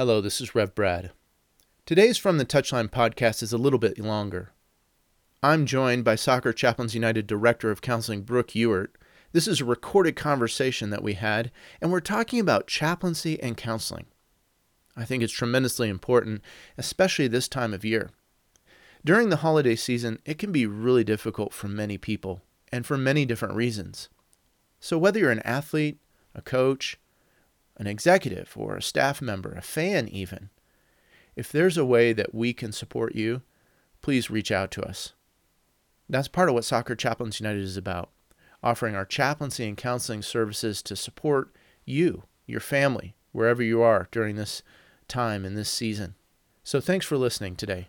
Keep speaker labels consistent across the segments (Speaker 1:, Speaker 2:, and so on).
Speaker 1: Hello, this is Rev Brad. Today's From the Touchline podcast is a little bit longer. I'm joined by Soccer Chaplains United Director of Counseling Brooke Ewart. This is a recorded conversation that we had, and we're talking about chaplaincy and counseling. I think it's tremendously important, especially this time of year. During the holiday season, it can be really difficult for many people, and for many different reasons. So, whether you're an athlete, a coach, an executive, or a staff member, a fan even, if there's a way that we can support you, please reach out to us. That's part of what Soccer Chaplains United is about offering our chaplaincy and counseling services to support you, your family, wherever you are during this time in this season. So thanks for listening today.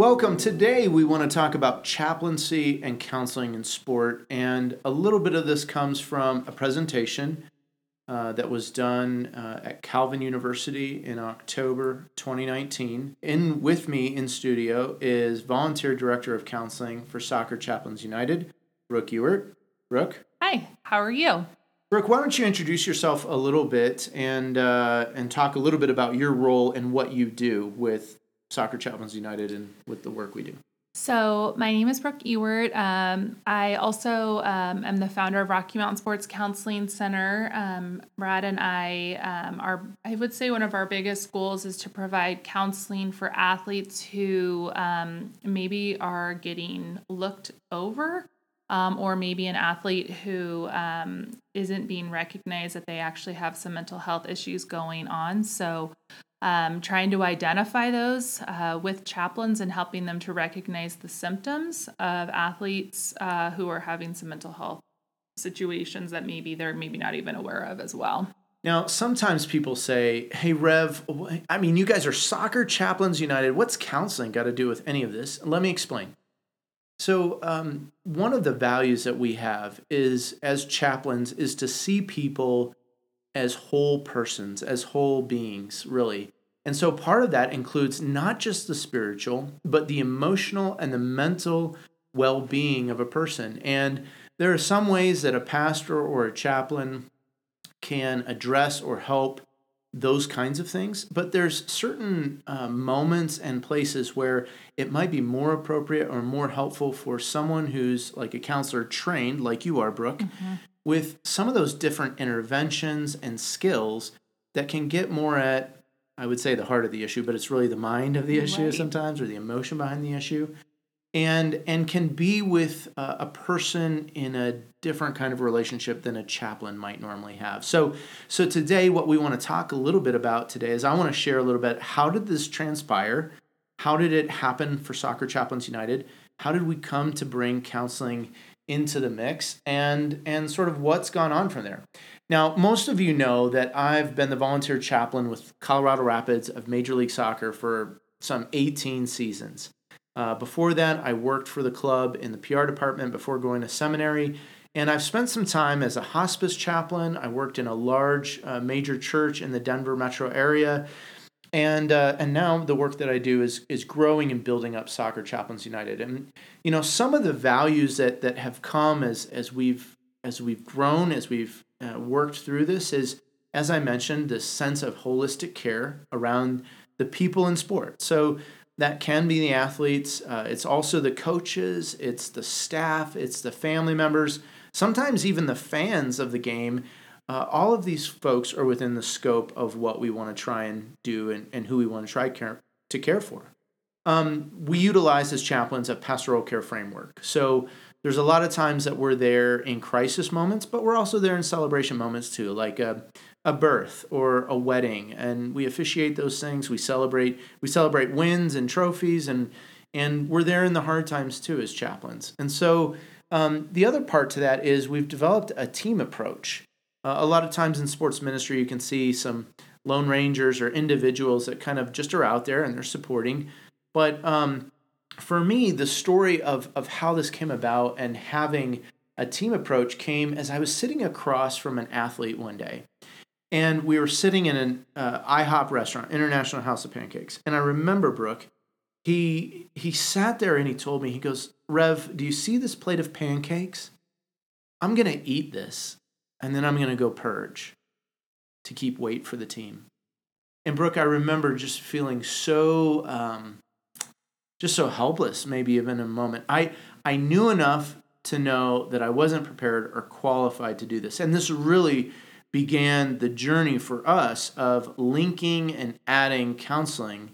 Speaker 1: Welcome. Today we want to talk about chaplaincy and counseling in sport, and a little bit of this comes from a presentation uh, that was done uh, at Calvin University in October 2019. In with me in studio is volunteer director of counseling for Soccer Chaplains United, Brooke Ewart. Brooke.
Speaker 2: Hi, how are you?
Speaker 1: Brooke, why don't you introduce yourself a little bit and uh, and talk a little bit about your role and what you do with Soccer Chaplains United and with the work we do.
Speaker 2: So, my name is Brooke Ewart. Um, I also um, am the founder of Rocky Mountain Sports Counseling Center. Um, Brad and I um, are, I would say, one of our biggest goals is to provide counseling for athletes who um, maybe are getting looked over. Um, or maybe an athlete who not being recognized that they actually have some mental health issues going on. So, um, trying to identify those uh, with chaplains and helping them to recognize the symptoms of athletes uh, who are having some mental health situations that maybe they're maybe not even aware of as well.
Speaker 1: Now, sometimes people say, Hey, Rev, I mean, you guys are Soccer Chaplains United. What's counseling got to do with any of this? Let me explain. So, um, one of the values that we have is, as chaplains, is to see people as whole persons, as whole beings, really. And so part of that includes not just the spiritual, but the emotional and the mental well being of a person. And there are some ways that a pastor or a chaplain can address or help those kinds of things, but there's certain uh, moments and places where it might be more appropriate or more helpful for someone who's like a counselor trained, like you are, Brooke, mm-hmm with some of those different interventions and skills that can get more at I would say the heart of the issue, but it's really the mind of the issue right. sometimes or the emotion behind the issue. And and can be with a, a person in a different kind of relationship than a chaplain might normally have. So so today what we want to talk a little bit about today is I want to share a little bit how did this transpire? How did it happen for Soccer Chaplains United? How did we come to bring counseling into the mix and and sort of what's gone on from there. Now, most of you know that I've been the volunteer chaplain with Colorado Rapids of Major League Soccer for some 18 seasons. Uh, before that, I worked for the club in the PR department before going to seminary. And I've spent some time as a hospice chaplain. I worked in a large uh, major church in the Denver metro area and uh, and now the work that I do is is growing and building up Soccer Chaplains United. And you know some of the values that that have come as as we've as we've grown as we've uh, worked through this is as I mentioned this sense of holistic care around the people in sport. So that can be the athletes. Uh, it's also the coaches. It's the staff. It's the family members. Sometimes even the fans of the game uh, all of these folks are within the scope of what we want to try and do and, and who we want to try care, to care for. Um, we utilize as chaplains a pastoral care framework. So there's a lot of times that we're there in crisis moments, but we're also there in celebration moments too, like a, a birth or a wedding, and we officiate those things. We celebrate we celebrate wins and trophies, and and we're there in the hard times too as chaplains. And so um, the other part to that is we've developed a team approach. Uh, a lot of times in sports ministry, you can see some lone rangers or individuals that kind of just are out there and they're supporting. But um, for me, the story of of how this came about and having a team approach came as I was sitting across from an athlete one day. And we were sitting in an uh, IHOP restaurant, International House of Pancakes. And I remember Brooke, he he sat there and he told me, he goes, Rev, do you see this plate of pancakes? I'm gonna eat this, and then I'm gonna go purge to keep weight for the team. And Brooke, I remember just feeling so um, just so helpless, maybe even a moment. I I knew enough to know that I wasn't prepared or qualified to do this. And this really began the journey for us of linking and adding counseling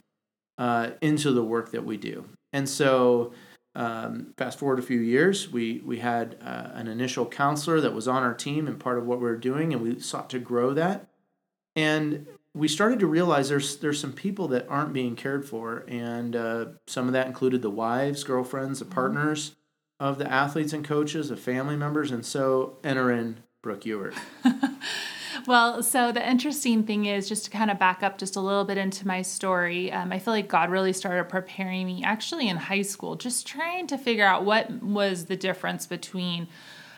Speaker 1: uh, into the work that we do. And so, um, fast forward a few years, we we had uh, an initial counselor that was on our team and part of what we were doing, and we sought to grow that. And we started to realize there's there's some people that aren't being cared for, and uh, some of that included the wives, girlfriends, the partners of the athletes and coaches, the family members, and so enter in Brooke Ewart.
Speaker 2: Well, so the interesting thing is just to kind of back up just a little bit into my story. Um, I feel like God really started preparing me actually in high school, just trying to figure out what was the difference between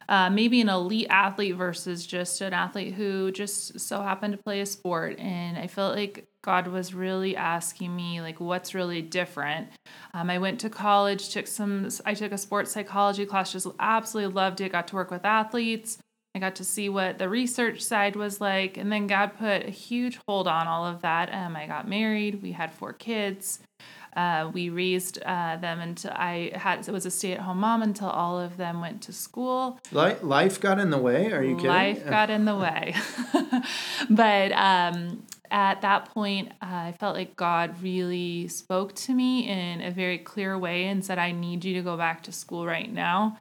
Speaker 2: uh, maybe an elite athlete versus just an athlete who just so happened to play a sport. And I felt like God was really asking me like what's really different. Um, I went to college, took some. I took a sports psychology class, just absolutely loved it. Got to work with athletes. I got to see what the research side was like, and then God put a huge hold on all of that. Um, I got married. We had four kids. Uh, we raised uh, them until I had was a stay at home mom until all of them went to school.
Speaker 1: Life, life got in the way. Are you kidding?
Speaker 2: Life got in the way, but um, at that point, uh, I felt like God really spoke to me in a very clear way and said, "I need you to go back to school right now."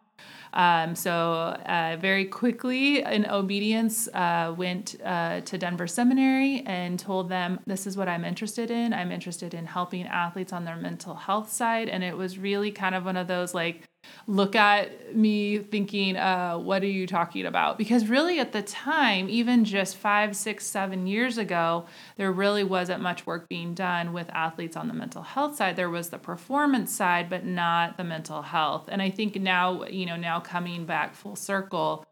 Speaker 2: Um, so uh, very quickly, in obedience, uh, went uh, to Denver Seminary and told them, "This is what I'm interested in. I'm interested in helping athletes on their mental health side." And it was really kind of one of those like look at me thinking, uh, what are you talking about? Because really at the time, even just five, six, seven years ago, there really wasn't much work being done with athletes on the mental health side. There was the performance side, but not the mental health. And I think now, you know, now coming back full circle,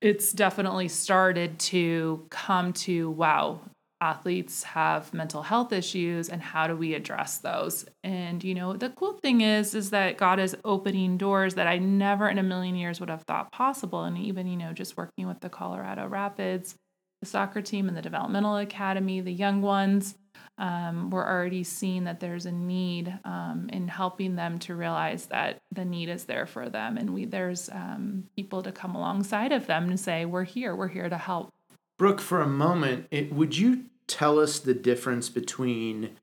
Speaker 2: it's definitely started to come to wow athletes have mental health issues and how do we address those? And you know the cool thing is is that god is opening doors that i never in a million years would have thought possible. And even you know just working with the colorado rapids the soccer team and the developmental academy the young ones um, we're already seeing that there's a need um, in helping them to realize that the need is there for them. And we there's um, people to come alongside of them and say we're here. We're here to help
Speaker 1: Brooke, for a moment, it, would you tell us the difference between?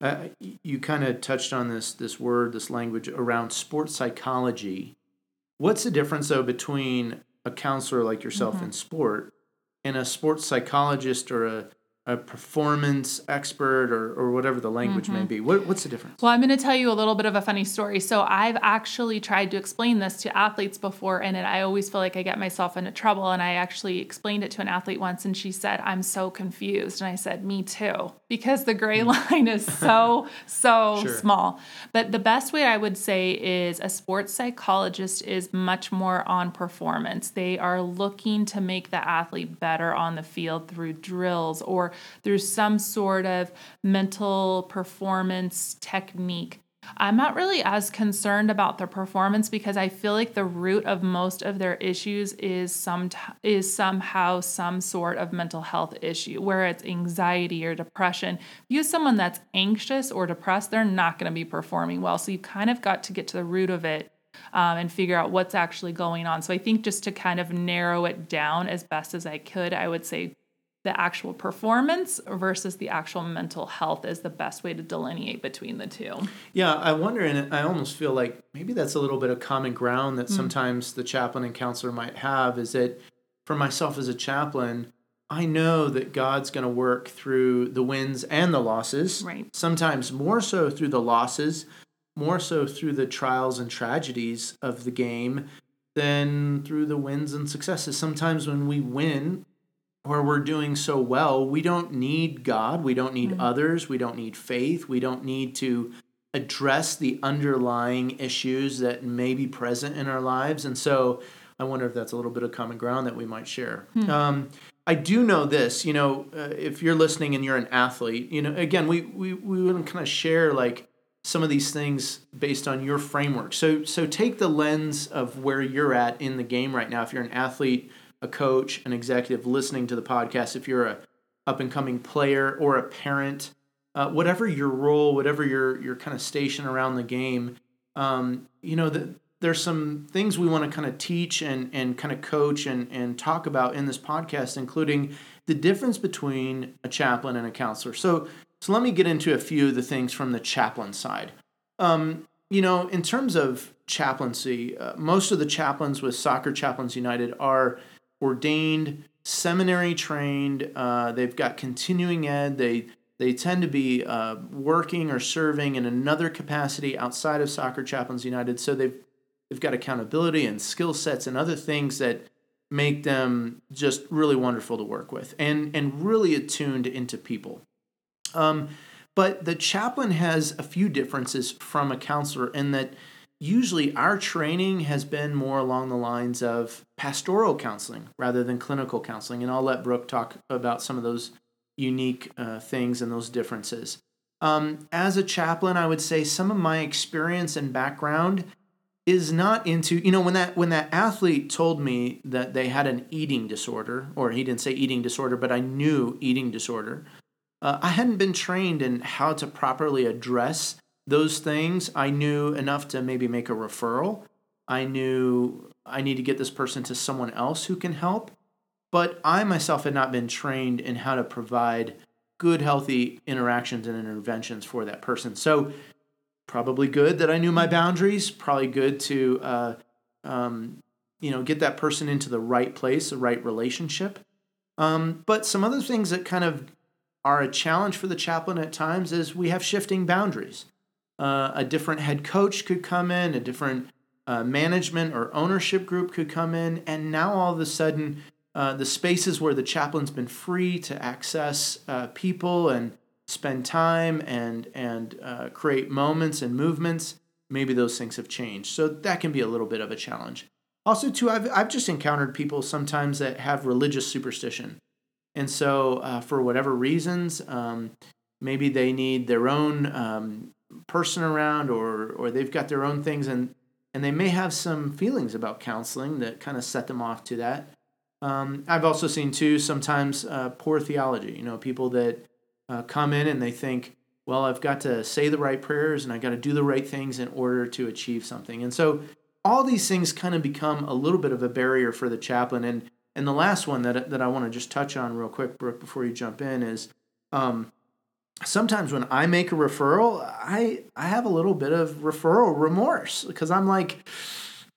Speaker 1: Uh, you kind of touched on this this word, this language around sports psychology. What's the difference though between a counselor like yourself mm-hmm. in sport and a sports psychologist or a a performance expert or, or whatever the language mm-hmm. may be. What, what's the difference?
Speaker 2: Well, I'm going to tell you a little bit of a funny story. So, I've actually tried to explain this to athletes before, and it, I always feel like I get myself into trouble. And I actually explained it to an athlete once, and she said, I'm so confused. And I said, Me too, because the gray mm. line is so, so sure. small. But the best way I would say is a sports psychologist is much more on performance. They are looking to make the athlete better on the field through drills or through some sort of mental performance technique. I'm not really as concerned about their performance because I feel like the root of most of their issues is some is somehow some sort of mental health issue, where it's anxiety or depression. If you have someone that's anxious or depressed, they're not going to be performing well. So you kind of got to get to the root of it um, and figure out what's actually going on. So I think just to kind of narrow it down as best as I could, I would say the actual performance versus the actual mental health is the best way to delineate between the two.
Speaker 1: Yeah, I wonder, and I almost feel like maybe that's a little bit of common ground that mm sometimes the chaplain and counselor might have is that for myself as a chaplain, I know that God's going to work through the wins and the losses.
Speaker 2: Right.
Speaker 1: Sometimes more so through the losses, more so through the trials and tragedies of the game than through the wins and successes. Sometimes when we win or we're doing so well, we don't need God, we don't need mm-hmm. others, we don't need faith, we don't need to address the underlying issues that may be present in our lives. And so I wonder if that's a little bit of common ground that we might share. Hmm. Um, I do know this, you know, uh, if you're listening and you're an athlete, you know, again, we we we to kind of share like some of these things based on your framework. So so take the lens of where you're at in the game right now. If you're an athlete, a coach, an executive listening to the podcast, if you're a up and coming player or a parent, uh, whatever your role, whatever your your kind of station around the game, um, you know, the, there's some things we want to kind of teach and, and kind of coach and, and talk about in this podcast, including the difference between a chaplain and a counselor. So, so let me get into a few of the things from the chaplain side. Um, you know, in terms of chaplaincy, uh, most of the chaplains with Soccer Chaplains United are ordained, seminary trained. Uh, they've got continuing ed. They they tend to be uh, working or serving in another capacity outside of Soccer Chaplains United. So they've They've got accountability and skill sets and other things that make them just really wonderful to work with and, and really attuned into people. Um, but the chaplain has a few differences from a counselor in that usually our training has been more along the lines of pastoral counseling rather than clinical counseling. And I'll let Brooke talk about some of those unique uh, things and those differences. Um, as a chaplain, I would say some of my experience and background is not into you know when that when that athlete told me that they had an eating disorder or he didn't say eating disorder but i knew eating disorder uh, i hadn't been trained in how to properly address those things i knew enough to maybe make a referral i knew i need to get this person to someone else who can help but i myself had not been trained in how to provide good healthy interactions and interventions for that person so probably good that I knew my boundaries. Probably good to, uh, um, you know, get that person into the right place, the right relationship. Um, but some other things that kind of are a challenge for the chaplain at times is we have shifting boundaries. Uh, a different head coach could come in, a different uh, management or ownership group could come in, and now all of a sudden, uh, the spaces where the chaplain's been free to access uh, people and spend time and and uh, create moments and movements maybe those things have changed. So that can be a little bit of a challenge. Also too i've, I've just encountered people sometimes that have religious superstition. And so uh, for whatever reasons um, maybe they need their own um, person around or or they've got their own things and and they may have some feelings about counseling that kind of set them off to that um, i've also seen too sometimes uh, poor theology you know people that uh, come in and they think, well, I've got to say the right prayers and I got to do the right things in order to achieve something. And so all these things kind of become a little bit of a barrier for the chaplain. And and the last one that that I want to just touch on real quick, Brooke, before you jump in, is um, sometimes when I make a referral, I I have a little bit of referral remorse because I'm like,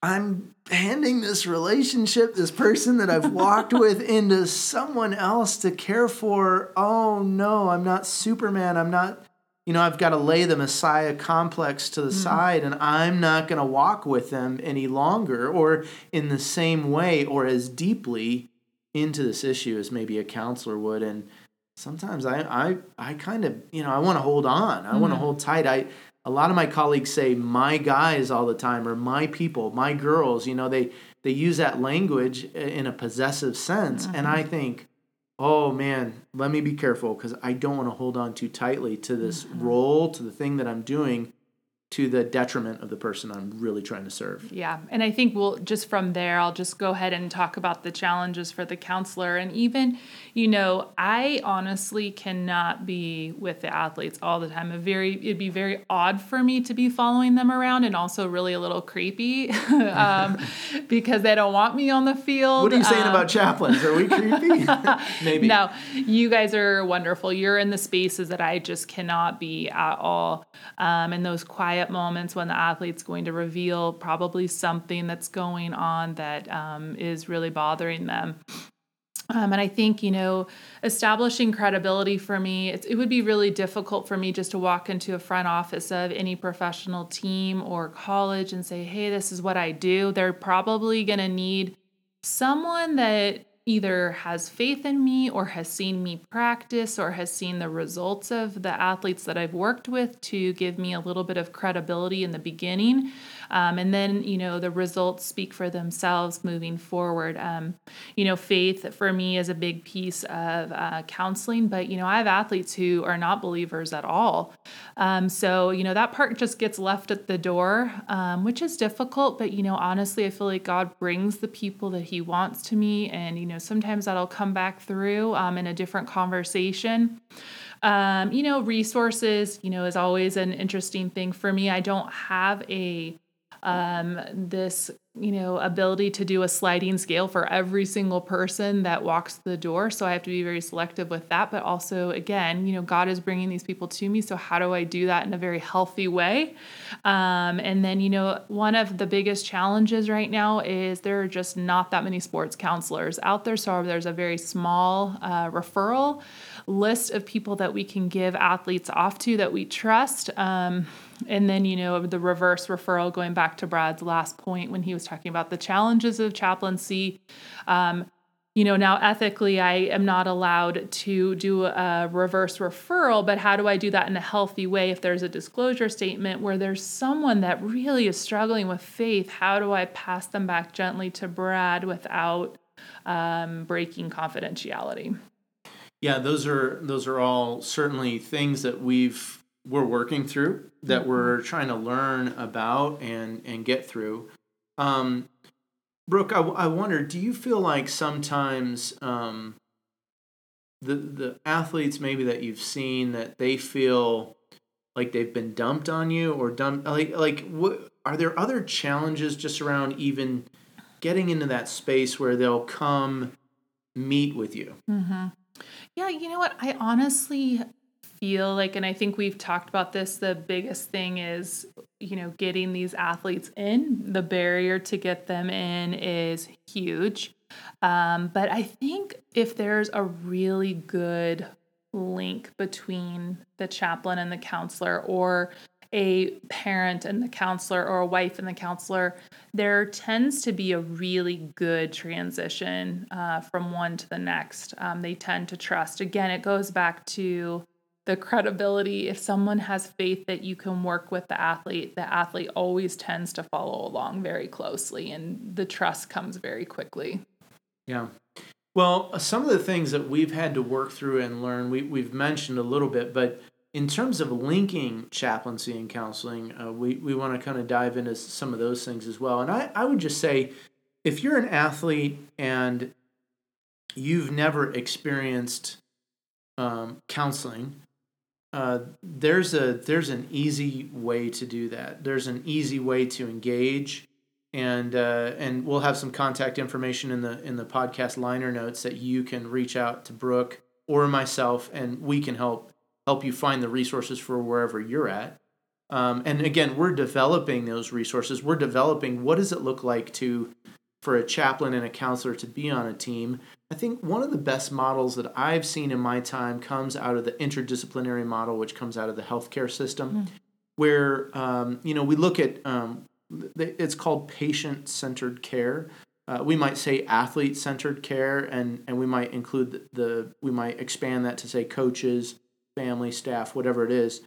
Speaker 1: I'm handing this relationship, this person that I've walked with, into someone else to care for. Oh no, I'm not Superman. I'm not, you know, I've got to lay the Messiah complex to the mm-hmm. side and I'm not going to walk with them any longer or in the same way or as deeply into this issue as maybe a counselor would. And sometimes I, I, I kind of, you know, I want to hold on. I mm-hmm. want to hold tight. I, a lot of my colleagues say my guys all the time or my people my girls you know they they use that language in a possessive sense mm-hmm. and i think oh man let me be careful because i don't want to hold on too tightly to this mm-hmm. role to the thing that i'm doing to the detriment of the person I'm really trying to serve.
Speaker 2: Yeah. And I think we'll just from there, I'll just go ahead and talk about the challenges for the counselor. And even, you know, I honestly cannot be with the athletes all the time. A very, it'd be very odd for me to be following them around and also really a little creepy um, because they don't want me on the field.
Speaker 1: What are you saying um, about chaplains? Are we creepy? Maybe.
Speaker 2: No, you guys are wonderful. You're in the spaces that I just cannot be at all. Um, and those quiet quiet moments when the athlete's going to reveal probably something that's going on that um, is really bothering them. Um, and I think, you know, establishing credibility for me, it, it would be really difficult for me just to walk into a front office of any professional team or college and say, hey, this is what I do. They're probably going to need someone that either has faith in me or has seen me practice or has seen the results of the athletes that I've worked with to give me a little bit of credibility in the beginning. Um, and then, you know, the results speak for themselves moving forward. Um, you know, faith for me is a big piece of uh, counseling, but, you know, I have athletes who are not believers at all. Um, so, you know, that part just gets left at the door, um, which is difficult. But, you know, honestly, I feel like God brings the people that He wants to me. And, you know, sometimes that'll come back through um, in a different conversation. Um, you know, resources, you know, is always an interesting thing for me. I don't have a um, this you know ability to do a sliding scale for every single person that walks the door. So i have to be very selective with that. But also again you know god is bringing these people to me. So how do i do that in a very healthy way? Um, and then you know one of the biggest challenges right now is there are just not that many sports counselors out there. So there's a very small uh, referral list of people that we can give athletes off to that we trust. Um, and then, you know, the reverse referral, going back to Brad's last point when he was talking about the challenges of chaplaincy. Um, you know, now ethically, I am not allowed to do a reverse referral, but how do I do that in a healthy way? If there's a disclosure statement where there's someone that really is struggling with faith, how do I pass them back gently to Brad without um, breaking confidentiality?
Speaker 1: Yeah, those are those are all certainly things that we've we're working through that mm-hmm. we're trying to learn about and and get through. Um, Brooke, I, I wonder, do you feel like sometimes um, the the athletes maybe that you've seen that they feel like they've been dumped on you or dumped like like what are there other challenges just around even getting into that space where they'll come meet with you?
Speaker 2: Mm-hmm. Yeah, you know what? I honestly feel like, and I think we've talked about this, the biggest thing is, you know, getting these athletes in. The barrier to get them in is huge. Um, but I think if there's a really good link between the chaplain and the counselor, or a parent and the counselor or a wife and the counselor, there tends to be a really good transition uh, from one to the next. Um, they tend to trust. Again, it goes back to the credibility. If someone has faith that you can work with the athlete, the athlete always tends to follow along very closely, and the trust comes very quickly.
Speaker 1: Yeah. Well, some of the things that we've had to work through and learn, we, we've mentioned a little bit, but in terms of linking chaplaincy and counseling, uh, we, we want to kind of dive into some of those things as well. And I, I would just say if you're an athlete and you've never experienced um, counseling, uh, there's a there's an easy way to do that. There's an easy way to engage, and uh, and we'll have some contact information in the in the podcast liner notes that you can reach out to Brooke or myself, and we can help help you find the resources for wherever you're at. Um, and again, we're developing those resources. We're developing what does it look like to for a chaplain and a counselor to be on a team. I think one of the best models that I've seen in my time comes out of the interdisciplinary model, which comes out of the healthcare system, mm. where um, you know we look at um, it's called patient centered care. Uh, we might say athlete centered care, and and we might include the, the we might expand that to say coaches, family, staff, whatever it is.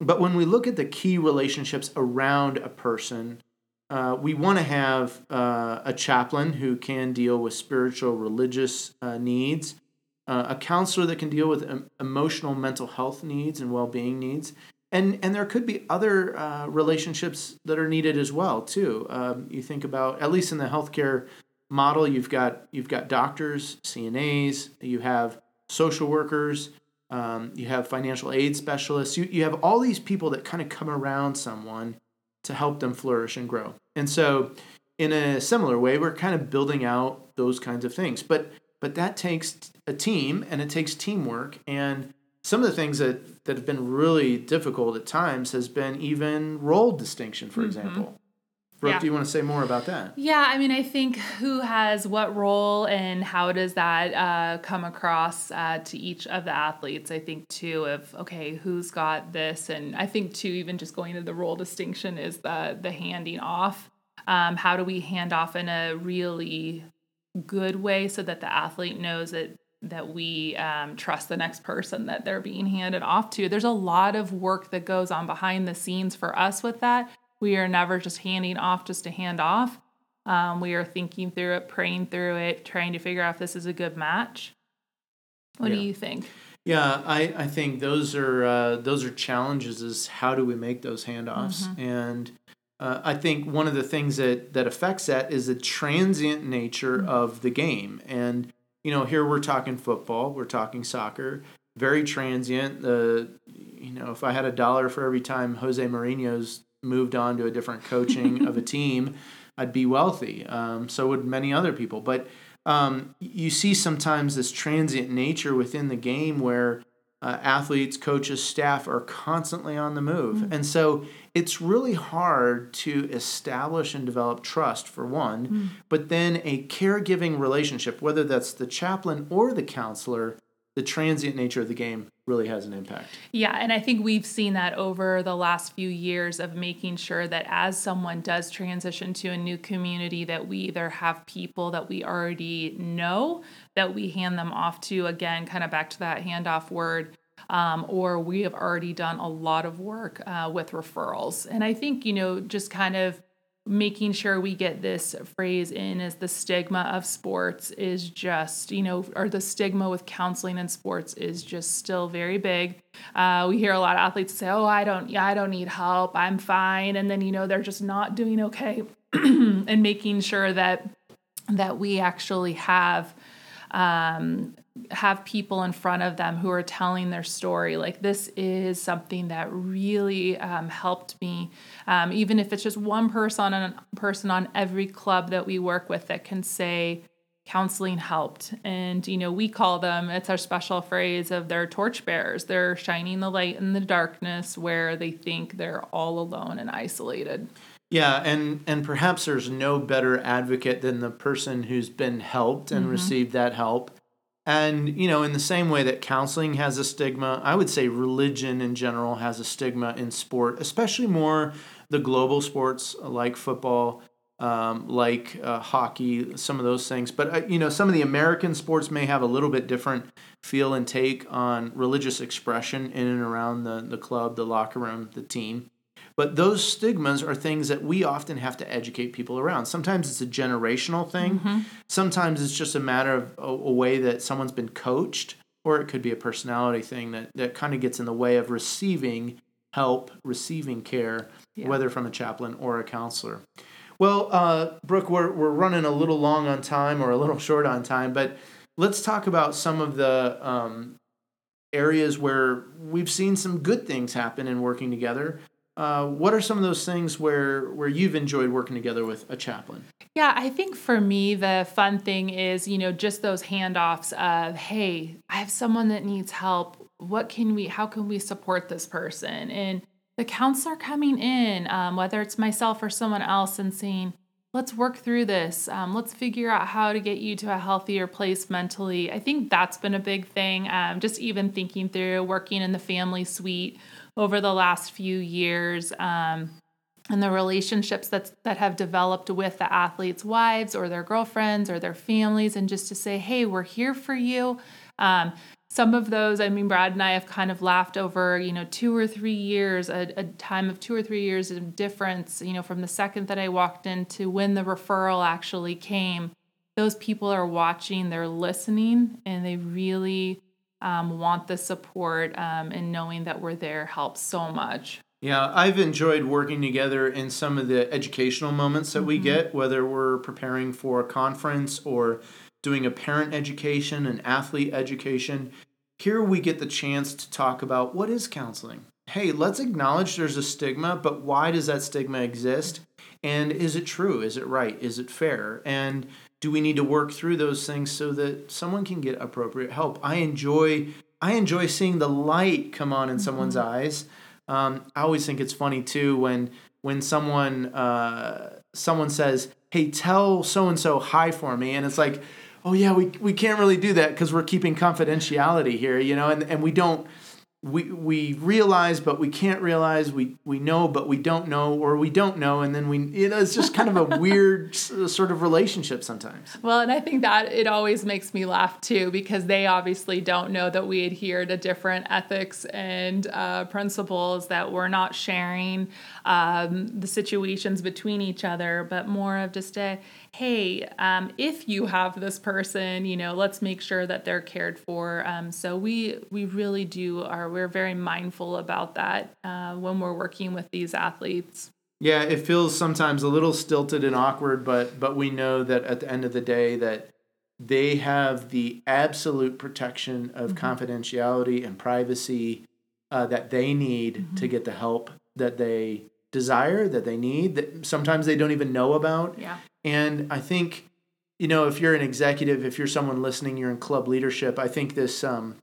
Speaker 1: But when we look at the key relationships around a person, uh, we want to have uh, a chaplain who can deal with spiritual, religious uh, needs, uh, a counselor that can deal with emotional, mental health needs and well-being needs, and and there could be other uh, relationships that are needed as well too. Um, you think about at least in the healthcare model, you've got you've got doctors, CNAs, you have social workers, um, you have financial aid specialists. You, you have all these people that kind of come around someone to help them flourish and grow. And so, in a similar way, we're kind of building out those kinds of things. But but that takes a team and it takes teamwork. And some of the things that, that have been really difficult at times has been even role distinction, for mm-hmm. example. Brooke,
Speaker 2: Yeah.
Speaker 1: do you want to say more about that?
Speaker 2: Yeah, I mean, I think who has what role and how does that uh, come across uh, to each of the athletes? I think too of okay, who's got this, and I think too even just going to the role distinction is the the handing off. Um, how do we hand off in a really good way so that the athlete knows that that we um, trust the next person that they're being handed off to. There's a lot of work that goes on behind the scenes for us with that. We are never just handing off just to hand off. Um, we are thinking through it, praying through it, trying to figure out if this is a good match. What do you think?
Speaker 1: Yeah, I, I think those are uh, those are challenges. Is how do we make those handoffs? And uh, I think one of the things that that affects that is the transient nature of the game. And you know, here we're talking football, we're talking soccer, very transient. The you know, if I had a dollar for every time Jose Mourinho's moved on to a different coaching of a team, I'd be wealthy. Um, so would many other people. But um, you see sometimes this transient nature within the game where uh, athletes, coaches, staff are constantly on the move. And so it's really hard to establish and develop trust, for one, but then a caregiving relationship, whether that's the chaplain or the counselor, the transient nature of the game really has an impact.
Speaker 2: Yeah, and I think we've seen that over the last few years of making sure that as someone does transition to a new community that we either have people that we already know that we hand them off to again kind of back to that handoff word um, or we have already done a lot of work uh, with referrals and i think you know just kind of making sure we get this phrase in as the stigma of sports is just you know or the stigma with counseling in sports is just still very big. Uh, we hear a lot of athletes say oh i don't yeah i don't need help. I'm fine. And then you know they're just not doing okay and making sure that that we actually have um, have people in front of them who are telling their story. Like this is something that really um, helped me, um, even if it's just one person on person on every club that we work with that can say counseling helped. And you know, we call them. It's our special phrase of their torchbearers. They're shining the light in the darkness where they think they're all alone and isolated.
Speaker 1: Yeah, and and perhaps there's no better advocate than the person who's been helped and received that help. And you know, in the same way that counseling has a stigma, I would say religion in general has a stigma in sport, especially more the global sports like football, um, like uh, hockey, some of those things. But uh, you know, some of the American sports may have a little bit different feel and take on religious expression in and around the the club, the locker room, the team. But those stigmas are things that we often have to educate people around. Sometimes it's a generational thing. Sometimes it's just a matter of a, a way that someone's been coached, or it could be a personality thing that, that kind of gets in the way of receiving help, receiving care, whether from a chaplain or a counselor. Well, uh, Brooke, we're, we're running a little long on time or a little short on time, but let's talk about some of the um, areas where we've seen some good things happen in working together. Uh, what are some of those things where where you've enjoyed working together with a chaplain?
Speaker 2: Yeah, I think for me, the fun thing is, you know, just those handoffs of, hey, I have someone that needs help. What can we, how can we support this person? And the counselor coming in, um, whether it's myself or someone else, and saying, let's work through this. Um, let's figure out how to get you to a healthier place mentally. I think that's been a big thing. Um, just even thinking through working in the family suite over the last few years. Um, and the relationships that that have developed with the athletes' wives or their girlfriends or their families, and just to say, "Hey, we're here for you." Um, some of those, I mean, Brad and I have kind of laughed over, you know, two or three years, a, a time of two or three years of difference, you know, from the second that I walked in to when the referral actually came. Those people are watching, they're listening, and they really um, want the support um, and knowing that we're there helps so much.
Speaker 1: Yeah, I've enjoyed working together in some of the educational moments that we get, whether we're preparing for a conference or doing a parent education, an athlete education. Here we get the chance to talk about what is counseling. Hey, let's acknowledge there's a stigma, but why does that stigma exist? And is it true? Is it right? Is it fair? And do we need to work through those things so that someone can get appropriate help? I enjoy I enjoy seeing the light come on in someone's eyes. Um, I always think it's funny too when when someone uh, someone says, "Hey, tell so and so hi for me," and it's like, "Oh yeah, we we can't really do that because we're keeping confidentiality here, you know, and and we don't." We we realize but we can't realize. We we know but we don't know or we don't know and then we you know it's just kind of a weird sort of relationship sometimes.
Speaker 2: Well and i think that it always makes me laugh too because they obviously don't know that we adhere to different ethics and uh, principles that we're not sharing um, the situations between each other but more of just a hey, um, if you have this person, you know, let's make sure that they're cared for. Um, so we we really do are we're very mindful about that uh, when we're working with these athletes.
Speaker 1: Yeah, it feels sometimes a little stilted and awkward, but but we know that at the end of the day that they have the absolute protection of mm-hmm. confidentiality and privacy uh, that they need mm-hmm. to get the help that they desire that they need that sometimes they don't even know about
Speaker 2: yeah
Speaker 1: and I think, you know, if you're an executive, if you're someone listening, you're in club leadership, I think this um,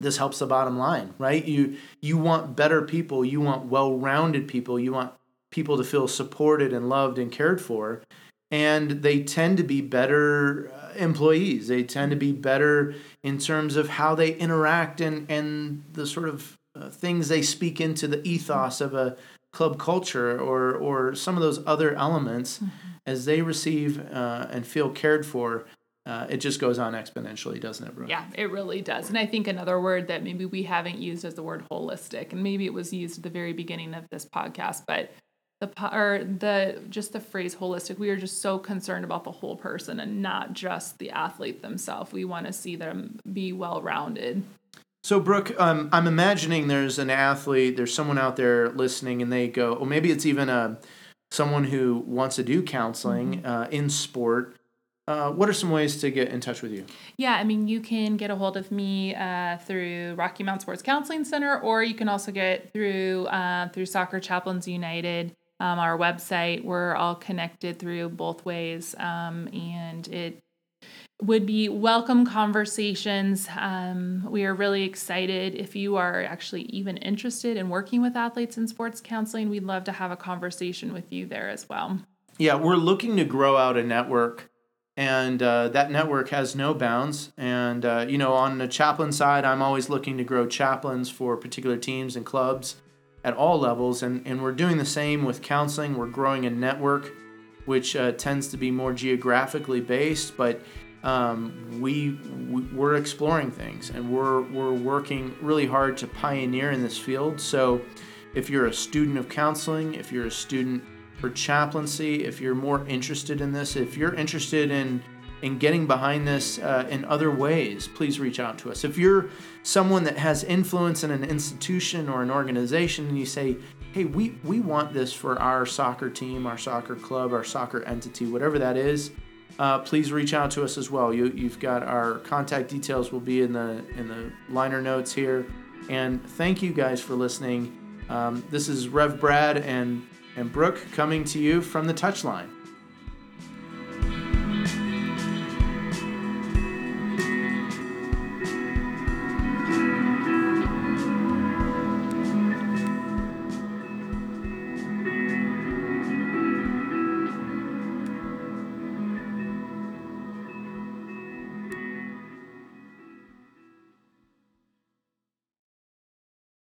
Speaker 1: this helps the bottom line, right? You you want better people, you want well-rounded people, you want people to feel supported and loved and cared for. And they tend to be better uh, employees. They tend to be better in terms of how they interact and, and the sort of uh, things they speak into the ethos of a club culture or, or some of those other elements. Mm-hmm as they receive uh, and feel cared for, uh, it just goes on exponentially, doesn't it, Brooke?
Speaker 2: Yeah, it really does. And I think another word that maybe we haven't used is the word holistic, and maybe it was used at the very beginning of this podcast, but the or the just the phrase holistic, we are just so concerned about the whole person and not just the athlete themselves. We want to see them be well rounded.
Speaker 1: So, Brooke, um, I'm imagining there's an athlete, there's someone out there listening, and they go, or maybe it's even a someone who wants to do counseling mm-hmm. uh, in sport, uh, what are some ways to get in touch with you?
Speaker 2: Yeah, I mean, you can get a hold of me uh, through Rocky Mount Sports Counseling Center, or you can also get through uh, through Soccer Chaplains United, um, our website. We're all connected through both ways, um, and it would be welcome conversations. Um, we are really excited. If you are actually even interested in working with athletes in sports counseling, we'd love to have a conversation with you there as well.
Speaker 1: Yeah, we're looking to grow out a network, and uh, that network has no bounds. And, uh, you know, on the chaplain side, I'm always looking to grow chaplains for particular teams and clubs at all levels. And, and we're doing the same with counseling. We're growing a network, which uh, tends to be more geographically based, but um, we, we are exploring things and we're we're working really hard to pioneer in this field. So, if you're a student of counseling, if you're a student for chaplaincy, if you're more interested in this, if you're interested in in getting behind this uh, in other ways, please reach out to us. If you're someone that has influence in an institution or an organization and you say, hey, we, we want this for our soccer team, our soccer club, our soccer entity, whatever that is, uh, please reach out to us as well. You, you've got our contact details will be in the in the liner notes here. And thank you guys for listening. Um, this is Rev Brad and and Brooke coming to you from the touchline.